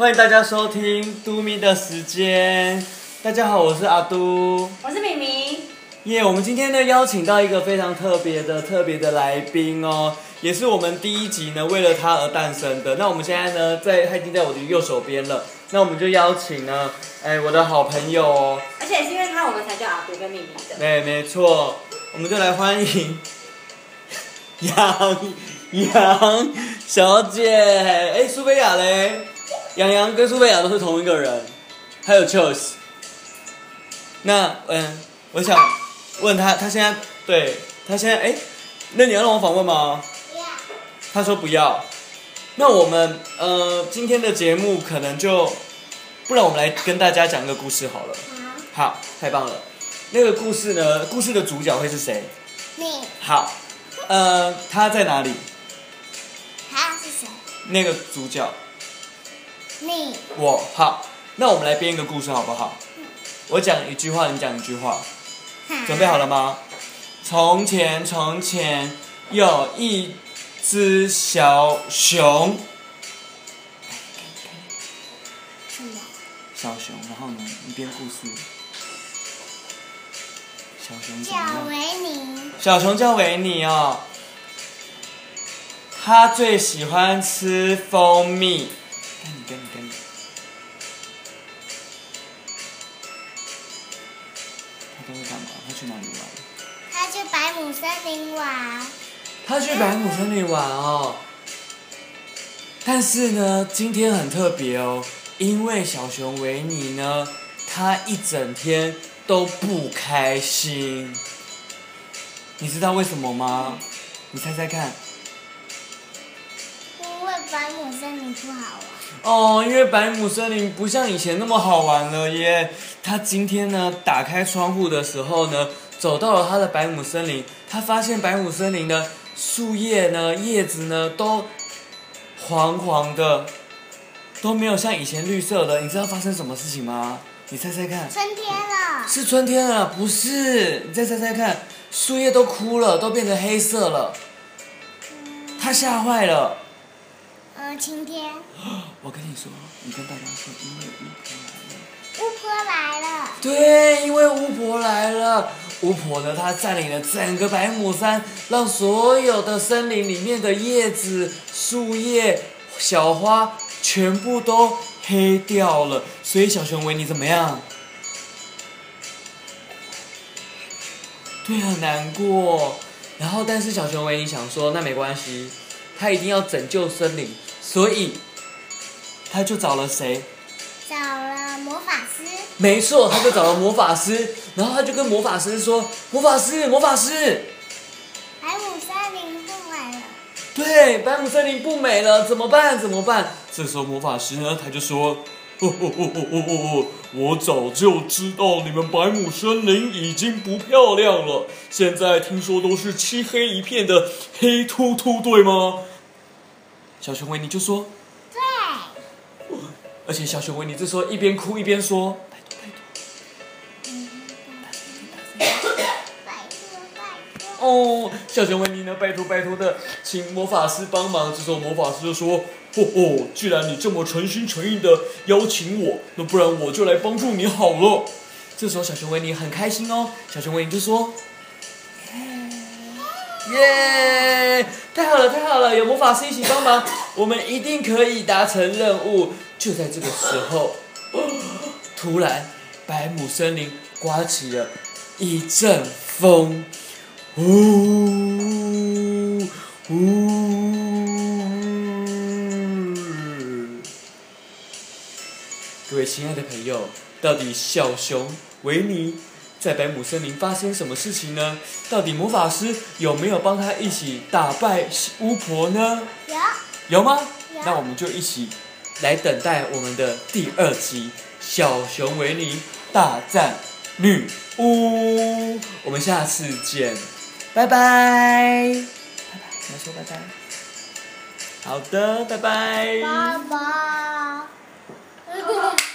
欢迎大家收听嘟咪的时间。大家好，我是阿都。我是敏敏。耶我们今天呢邀请到一个非常特别的、特别的来宾哦，也是我们第一集呢为了他而诞生的。那我们现在呢在，他已经在我的右手边了。那我们就邀请呢，哎，我的好朋友哦。而且是因为他，我们才叫阿都跟敏敏的。对，没错，我们就来欢迎杨杨小姐。哎，苏菲亚嘞？杨洋跟苏菲亚都是同一个人，还有 Chose。那嗯，我想问他，他现在对他现在哎，那你要让我访问吗？他说不要。那我们呃今天的节目可能就，不然我们来跟大家讲个故事好了。好，太棒了。那个故事呢？故事的主角会是谁？你。好，呃，他在哪里？他是谁？那个主角。你。我好，那我们来编一个故事好不好？我讲一句话，你讲一句话。准备好了吗？从前，从前有一只小熊。小熊，然后呢？你编故事。小熊叫维尼。小熊叫维尼哦。他最喜欢吃蜂蜜。跟你，跟你，他都会干嘛？他去哪里玩？他去百亩森林玩。他去百亩森林玩哦。但是呢，今天很特别哦。因为小熊维尼呢，他一整天都不开心，你知道为什么吗？你猜猜看。森林不好玩。哦，因为百亩森林不像以前那么好玩了耶。他今天呢，打开窗户的时候呢，走到了他的百亩森林，他发现百亩森林的树叶呢、叶子呢，都黄黄的。都没有像以前绿色的，你知道发生什么事情吗？你猜猜看。春天了。是春天了，不是？你再猜猜看，树叶都枯了，都变成黑色了。他吓坏了。嗯，晴天。我跟你说，你跟大家说，因为巫婆来了。巫婆来了。对，因为巫婆来了。巫婆呢，她占领了整个百亩山，让所有的森林里面的叶子、树叶、小花。全部都黑掉了，所以小熊维尼怎么样？对，很难过。然后，但是小熊维尼想说，那没关系，他一定要拯救森林，所以他就找了谁？找了魔法师。没错，他就找了魔法师，然后他就跟魔法师说：“魔法师，魔法师。”对，百亩森林不美了，怎么办？怎么办？这时候魔法师呢，他就说：“我早就知道你们百亩森林已经不漂亮了，现在听说都是漆黑一片的，黑秃秃，对吗？”小熊维尼就说：“对。”而且小熊维尼这时候一边哭一边说。拜托拜托哦，小熊维尼呢？拜托拜托的，请魔法师帮忙。这时候魔法师就说：“哦哦，既然你这么诚心诚意的邀请我，那不然我就来帮助你好了。”这时候小熊维尼很开心哦，小熊维尼就说：“耶，太好了太好了，有魔法师一起帮忙，我们一定可以达成任务。”就在这个时候，突然百亩森林刮起了一阵风。呜！呜！各位亲爱的朋友，到底小熊维尼在百亩森林发生什么事情呢？到底魔法师有没有帮他一起打败巫婆呢？有。有吗？那我们就一起来等待我们的第二集《小熊维尼大战女巫》。我们下次见。拜拜，拜拜，怎么说拜拜？好的，拜拜。拜拜。